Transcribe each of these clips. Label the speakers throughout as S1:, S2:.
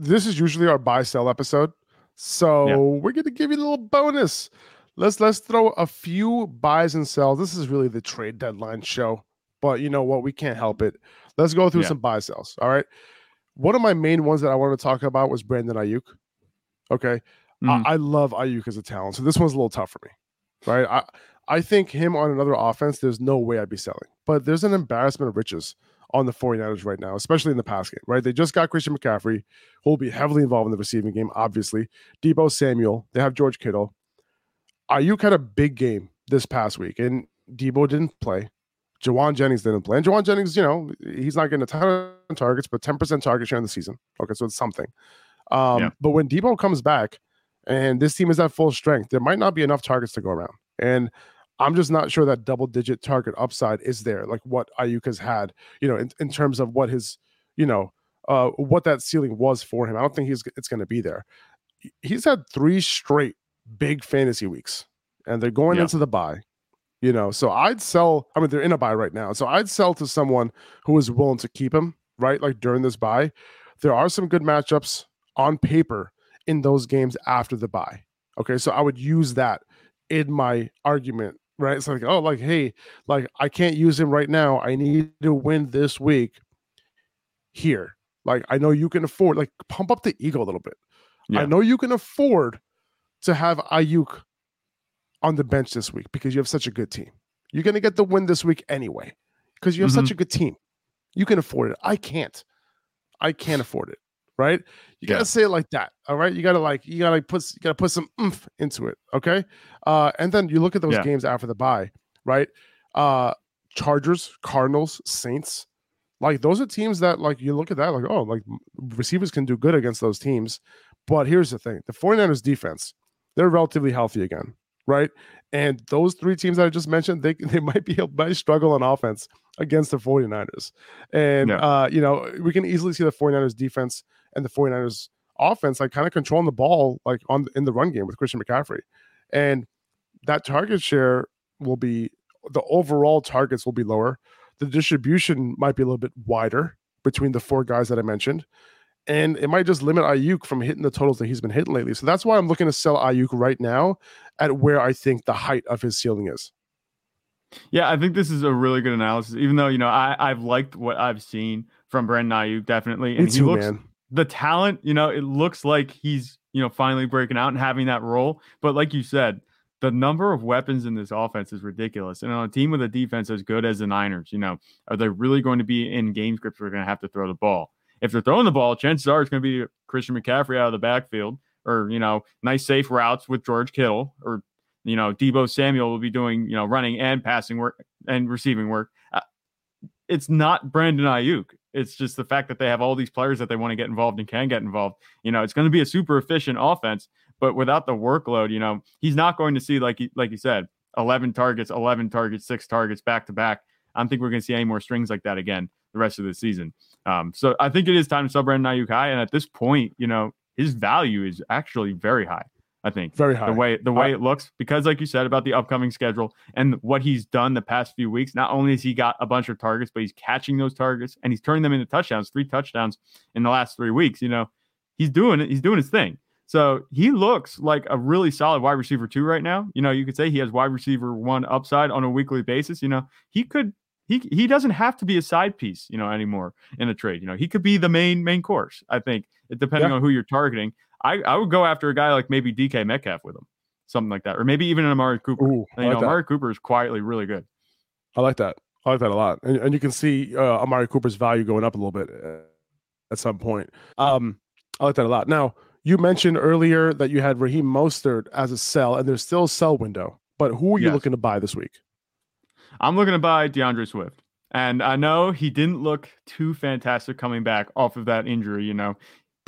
S1: this is usually our buy sell episode. So yeah. we're gonna give you a little bonus. Let's let's throw a few buys and sells. This is really the trade deadline show, but you know what? We can't help it. Let's go through yeah. some buy sells. All right. One of my main ones that I wanted to talk about was Brandon Aiyuk. Okay. Mm. I, I love Aiyuk as a talent. So this one's a little tough for me. Right. I I think him on another offense, there's no way I'd be selling. But there's an embarrassment of riches on the 49ers right now, especially in the pass game, right? They just got Christian McCaffrey, who will be heavily involved in the receiving game, obviously. Deebo Samuel, they have George Kittle. Aiyuk had a big game this past week, and Deebo didn't play. Jauan Jennings didn't play. And Jauan Jennings, you know, he's not getting a ton of targets, but 10% target share in the season. Okay, so it's something. Um, yeah. But when Deebo comes back and this team is at full strength, there might not be enough targets to go around. And I'm just not sure that double digit target upside is there, like what Aiyuk has had, you know, in, in terms of what his, you know, uh, what that ceiling was for him. I don't think he's it's going to be there. He's had three straight big fantasy weeks, and they're going yeah. into the bye. You know, so I'd sell. I mean, they're in a bye right now, so I'd sell to someone who is willing to keep him right, like during this bye. There are some good matchups on paper in those games after the bye. Okay, so I would use that in my argument right? It's like, oh, like, hey, like I can't use him right now. I need to win this week here. Like, I know you can afford, like, pump up the ego a little bit. Yeah. I know you can afford to have Aiyuk on the bench this week because you have such a good team. You're going to get the win this week anyway because you have mm-hmm. such a good team. You can afford it. I can't. I can't afford it right? You gotta say it like that. All right. You gotta like you gotta put you gotta put some oomph into it. Okay. Uh, and then you look at those yeah. games after the bye, right? Uh Chargers, Cardinals, Saints. Like those are teams that like you look at that, like, oh, like receivers can do good against those teams. But here's the thing: the 49ers defense, they're relatively healthy again, right? And those three teams that I just mentioned, they, they might be might struggle on offense against the 49ers. And yeah. uh, you know, we can easily see the 49ers defense and the 49ers offense like kind of controlling the ball like on in the run game with Christian McCaffrey. And that target share will be the overall targets will be lower. The distribution might be a little bit wider between the four guys that I mentioned. And it might just limit Aiyuk from hitting the totals that he's been hitting lately. So that's why I'm looking to sell Aiyuk right now at where I think the height of his ceiling is.
S2: Yeah, I think this is a really good analysis. Even though you know I, I've liked what I've seen from Brandon Aiyuk definitely, and Me he looks man the talent, you know, it looks like he's, you know, finally breaking out and having that role. But like you said, the number of weapons in this offense is ridiculous. And on a team with a defense as good as the Niners, you know, are they really going to be in game scripts where they're going to have to throw the ball? If they're throwing the ball, chances are it's going to be Christian McCaffrey out of the backfield or, you know, nice safe routes with George Kittle or, you know, Deebo Samuel will be doing, you know, running and passing work and receiving work. Uh, it's not Brandon Aiyuk. It's just the fact that they have all these players that they want to get involved and can get involved. You know, it's going to be a super efficient offense, but without the workload, you know, he's not going to see like like you said, 11 targets, 11 targets, six targets back to back. I don't think we're going to see any more strings like that again the rest of the season. Um, so I think it is time to sub Brandon Aiyuk high, and at this point, you know, his value is actually very high. I think
S1: very high.
S2: The way the way it looks, because like you said about the upcoming schedule and what he's done the past few weeks, not only has he got a bunch of targets, but he's catching those targets and he's turning them into touchdowns, three touchdowns in the last three weeks. You know, he's doing it, he's doing his thing. So he looks like a really solid wide receiver two right now. You know, you could say he has wide receiver one upside on a weekly basis. You know, he could he he doesn't have to be a side piece, you know, anymore in a trade. You know, he could be the main main course. I think, depending yeah. on who you're targeting. I, I would go after a guy like maybe DK Metcalf with him, something like that, or maybe even an Amari Cooper. Ooh, you like know. Amari Cooper is quietly really good.
S1: I like that. I like that a lot, and, and you can see uh, Amari Cooper's value going up a little bit uh, at some point. Um, I like that a lot. Now, you mentioned earlier that you had Raheem Mostert as a sell, and there's still a sell window. But who are you yes. looking to buy this week?
S2: I'm looking to buy D'Andre Swift. And I know he didn't look too fantastic coming back off of that injury. You know,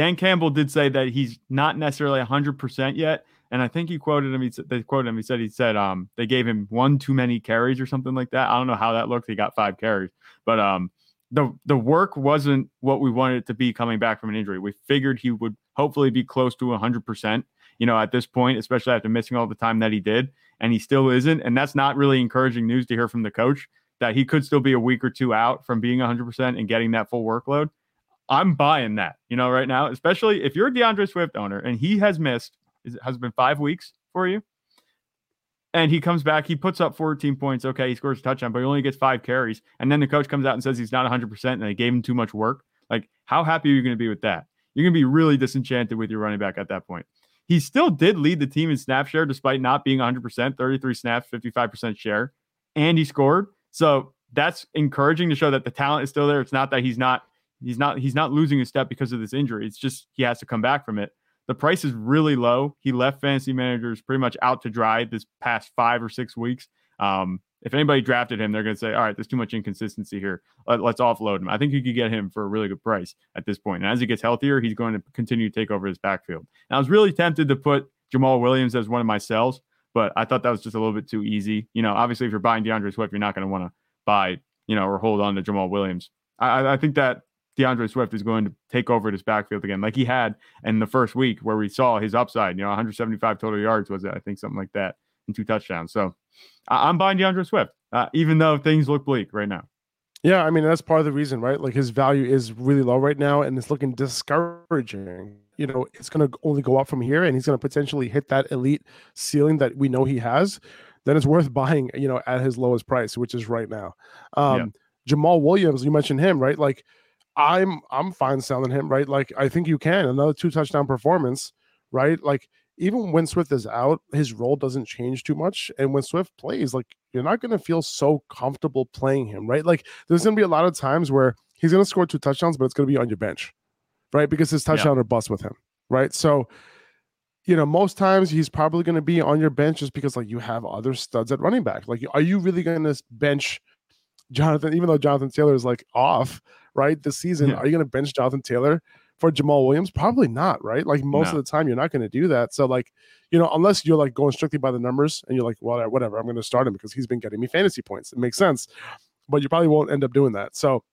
S2: Dan Campbell did say that he's not necessarily 100% yet. And I think he quoted him. He they quoted him. He said, he said, um, they gave him one too many carries or something like that. I don't know how that looked. He got five carries, but, um, the, the work wasn't what we wanted it to be coming back from an injury. We figured he would hopefully be close to 100%, you know, at this point, especially after missing all the time that he did. And he still isn't. And that's not really encouraging news to hear from the coach that he could still be a week or two out from being 100% and getting that full workload I'm buying that, you know, right now, especially if you're a D'Andre Swift owner and he has missed, has been five weeks for you. And he comes back, he puts up 14 points. Okay, he scores a touchdown, but he only gets five carries. And then the coach comes out and says he's not 100% and they gave him too much work. Like, how happy are you going to be with that? You're going to be really disenchanted with your running back at that point. He still did lead the team in snap share despite not being 100%, 33 snaps, 55% share, and he scored. So that's encouraging to show that the talent is still there. It's not that he's not he's not he's not losing a step because of this injury. It's just he has to come back from it. The price is really low. He left fantasy managers pretty much out to dry this past five or six weeks. Um, if anybody drafted him, they're going to say, all right, there's too much inconsistency here. Let, us offload him. I think you could get him for a really good price at this point. And as he gets healthier, he's going to continue to take over his backfield. And I was really tempted to put Jamaal Williams as one of my sells, but I thought that was just a little bit too easy. You know, obviously, if you're buying D'Andre Swift, you're not going to want to buy, you know, or hold on to Jamaal Williams. I, I think that D'Andre Swift is going to take over this backfield again, like he had in the first week where we saw his upside. You know, 175 total yards was it? I think something like that, and two touchdowns. So I- am buying D'Andre Swift, uh, even though things look bleak right now.
S1: Yeah, I mean that's part of the reason, right? Like his value is really low right now, and it's looking discouraging. You know, it's going to only go up from here, and he's going to potentially hit that elite ceiling that we know he has. Then it's worth buying, you know, at his lowest price, which is right now. Um, yeah. Jamaal Williams, you mentioned him, right? Like, I'm I'm fine selling him, right? Like, I think you can another two touchdown performance, right? Like even when Swift is out, his role doesn't change too much. And when Swift plays, like you're not going to feel so comfortable playing him, right? Like there's going to be a lot of times where he's going to score two touchdowns, but it's going to be on your bench, right? Because his touchdown yeah. or bust with him, right? So, you know, most times he's probably going to be on your bench just because like you have other studs at running back. Like, are you really going to bench Jonathan, even though Jonathan Taylor is like off, right? This season, yeah. are you going to bench Jonathan Taylor for Jamaal Williams? Probably not, right? Like most no. of the time, you're not going to do that. So, like, you know, unless you're like going strictly by the numbers and you're like, well, whatever, I'm going to start him because he's been getting me fantasy points. It makes sense, but you probably won't end up doing that. So,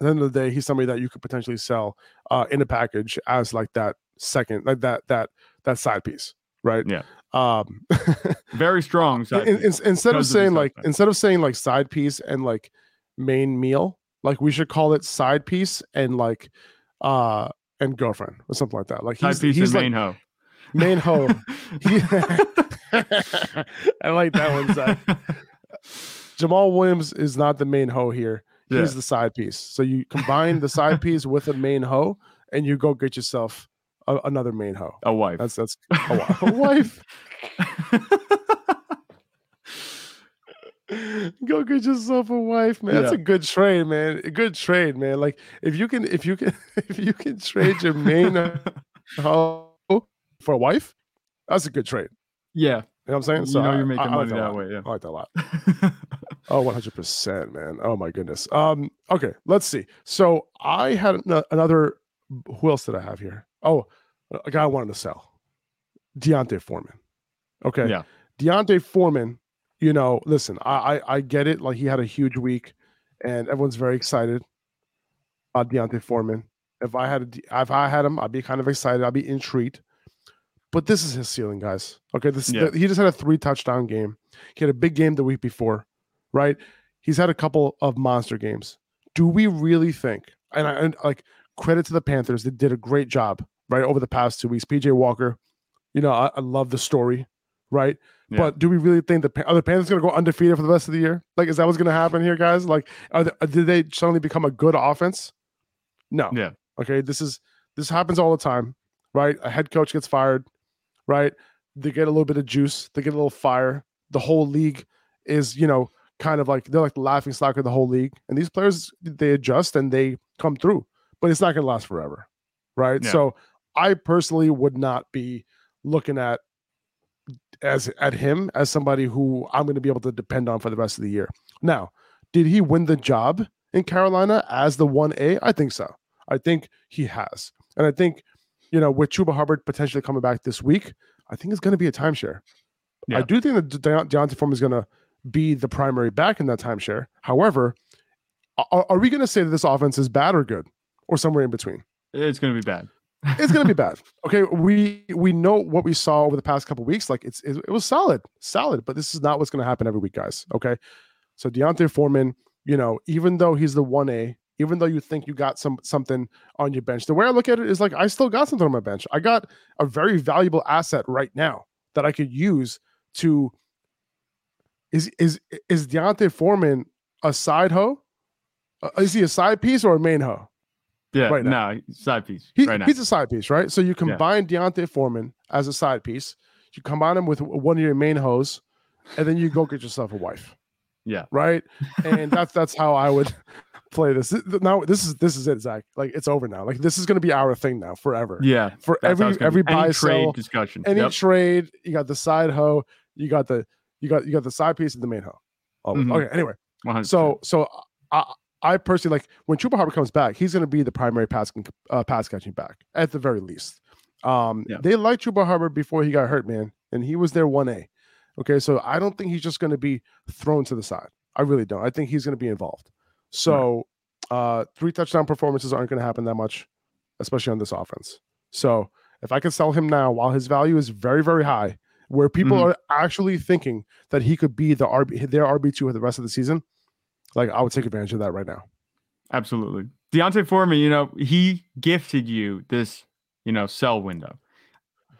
S1: at the end of the day, he's somebody that you could potentially sell uh, in a package as like that second, like that that that side piece, right?
S2: Yeah. Um, very strong.
S1: in, in, instead of saying like instead of saying like side piece and like main meal, like we should call it side piece and like uh and girlfriend or something like that. Like
S2: he's, piece he's like, main hoe.
S1: Main hoe. I like that one side. Jamaal Williams is not the main hoe here. He's yeah. the side piece. So you combine the side piece with a main hoe, and you go get yourself a, another main hoe.
S2: A wife.
S1: That's that's a, a wife. Go get yourself a wife, man. That's a good trade, man. A good trade, man. Like if you can, if you can, if you can trade your main hoe for a wife, that's a good trade.
S2: Yeah.
S1: You know what I'm saying? So
S2: you know you're making
S1: I, I
S2: money like that, that way. Yeah. I
S1: like that a lot. oh, 100 percent, man. Oh my goodness. Um, okay, let's see. So I had another who else did I have here? Oh, a guy I wanted to sell. D'Onta Foreman. Okay.
S2: Yeah.
S1: D'Onta Foreman you know, listen, I, I, I get it. Like he had a huge week, and everyone's very excited about D'Onta Foreman. If I had a, if I had him, I'd be kind of excited. I'd be intrigued. But this is his ceiling, guys. Okay, this yeah. the, he just had a three touchdown game. He had a big game the week before, right? He's had a couple of monster games. Do we really think? And, I, and like credit to the Panthers, they did a great job, right, over the past two weeks. PJ Walker, you know, I, I love the story, right? Yeah. But do we really think the are the Panthers going to go undefeated for the rest of the year? Like, is that what's going to happen here, guys? Like, are they, did they suddenly become a good offense? No.
S2: Yeah.
S1: Okay. This is this happens all the time, right? A head coach gets fired, right? They get a little bit of juice, they get a little fire. The whole league is, you know, kind of like they're like the laughing stock of the whole league. And these players they adjust and they come through, but it's not going to last forever, right? Yeah. So I personally would not be looking at as at him as somebody who I'm going to be able to depend on for the rest of the year. Now, did he win the job in Carolina as the 1A? I think so. I think he has. And I think, you know, with Chuba Hubbard potentially coming back this week, I think it's going to be a timeshare. Yeah. I do think that De- D'Onta Foreman is going to be the primary back in that timeshare. However, are, are we going to say that this offense is bad or good or somewhere in between?
S2: It's going to be bad
S1: it's gonna be bad. Okay, we we know what we saw over the past couple weeks. Like it's it, it, was solid, solid, but this is not what's gonna happen every week, guys. Okay, so D'Onta Foreman, you know, even though he's the one A, even though you think you got some something on your bench. The way I look at it is like I still got something on my bench. I got a very valuable asset right now that I could use to. Is is is D'Onta Foreman a side hoe? Uh, is he a side piece or a main hoe?
S2: Yeah, right now. no, side piece. He, right
S1: he's a side piece, right? So you combine yeah. D'Onta Foreman as a side piece. You combine him with one of your main hoes, and then you go get yourself a wife.
S2: Yeah.
S1: Right. And that's that's how I would play this. Now this is this is it, Zach. Like it's over now. Like this is going to be our thing now forever.
S2: Yeah.
S1: For every every buy
S2: any
S1: trade
S2: discussion,
S1: any yep. trade, you got the side hoe, you got the you got you got the side piece and the main hoe. Oh, mm-hmm. okay. Anyway, 100%. so so I I personally like when Chuba Hubbard comes back, he's going to be the primary pass uh, pass catching back at the very least. Um, yeah. they liked Chuba Hubbard before he got hurt, man, and he was their one A. Okay, so I don't think he's just going to be thrown to the side. I really don't. I think he's going to be involved. So, uh, three touchdown performances aren't going to happen that much, especially on this offense. So, if I can sell him now while his value is very, very high, where people mm-hmm. are actually thinking that he could be the RB, their RB two for the rest of the season, like I would take advantage of that right now.
S2: Absolutely, D'Onta Foreman. You know, he gifted you this, you know, sell window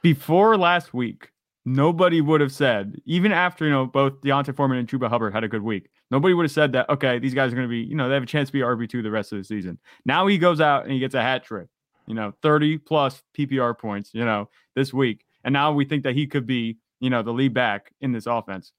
S2: before last week nobody would have said, even after, you know, both D'Onta Foreman and Chuba Hubbard had a good week, nobody would have said that, okay, these guys are going to be, you know, they have a chance to be RB2 the rest of the season. Now he goes out and he gets a hat trick, you know, 30 plus PPR points, you know, this week. And now we think that he could be, you know, the lead back in this offense.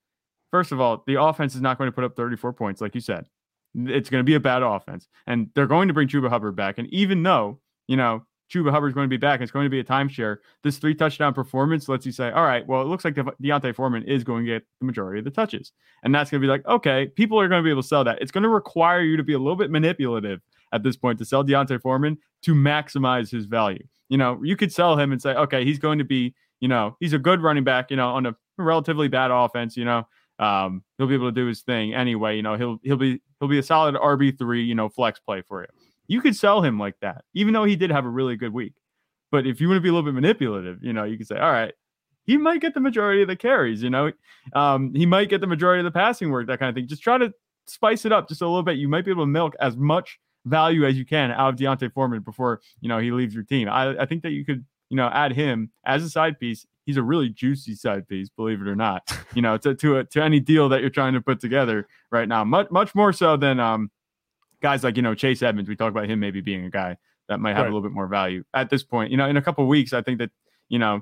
S2: First of all, the offense is not going to put up 34 points, like you said. It's going to be a bad offense. And they're going to bring Chuba Hubbard back. And even though, you know, Chuba Hubbard's going to be back. It's going to be a timeshare. This three touchdown performance lets you say, all right, well, it looks like De- D'Onta Foreman is going to get the majority of the touches. And that's going to be like, okay, people are going to be able to sell that. It's going to require you to be a little bit manipulative at this point to sell D'Onta Foreman to maximize his value. You know, you could sell him and say, okay, he's going to be, you know, he's a good running back, you know, on a relatively bad offense, you know. Um, he'll be able to do his thing anyway. You know, he'll he'll be he'll be a solid RB three, you know, flex play for you. You could sell him like that, even though he did have a really good week. But if you want to be a little bit manipulative, you know, you can say, all right, he might get the majority of the carries, you know, um, he might get the majority of the passing work, that kind of thing. Just try to spice it up just a little bit. You might be able to milk as much value as you can out of D'Onta Foreman before, you know, he leaves your team. I, I think that you could, you know, add him as a side piece. He's a really juicy side piece, believe it or not, you know, to, to, a, to any deal that you're trying to put together right now. Much, much more so than, um, guys like you know Chase Edmonds. We talk about him maybe being a guy that might have right. a little bit more value at this point. You know, in a couple weeks, I think that you know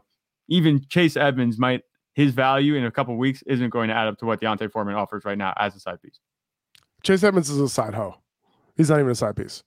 S2: even Chase Edmonds might his value in a couple weeks isn't going to add up to what D'Onta Foreman offers right now as a side piece.
S1: Chase Edmonds is a side hoe. He's not even a side piece.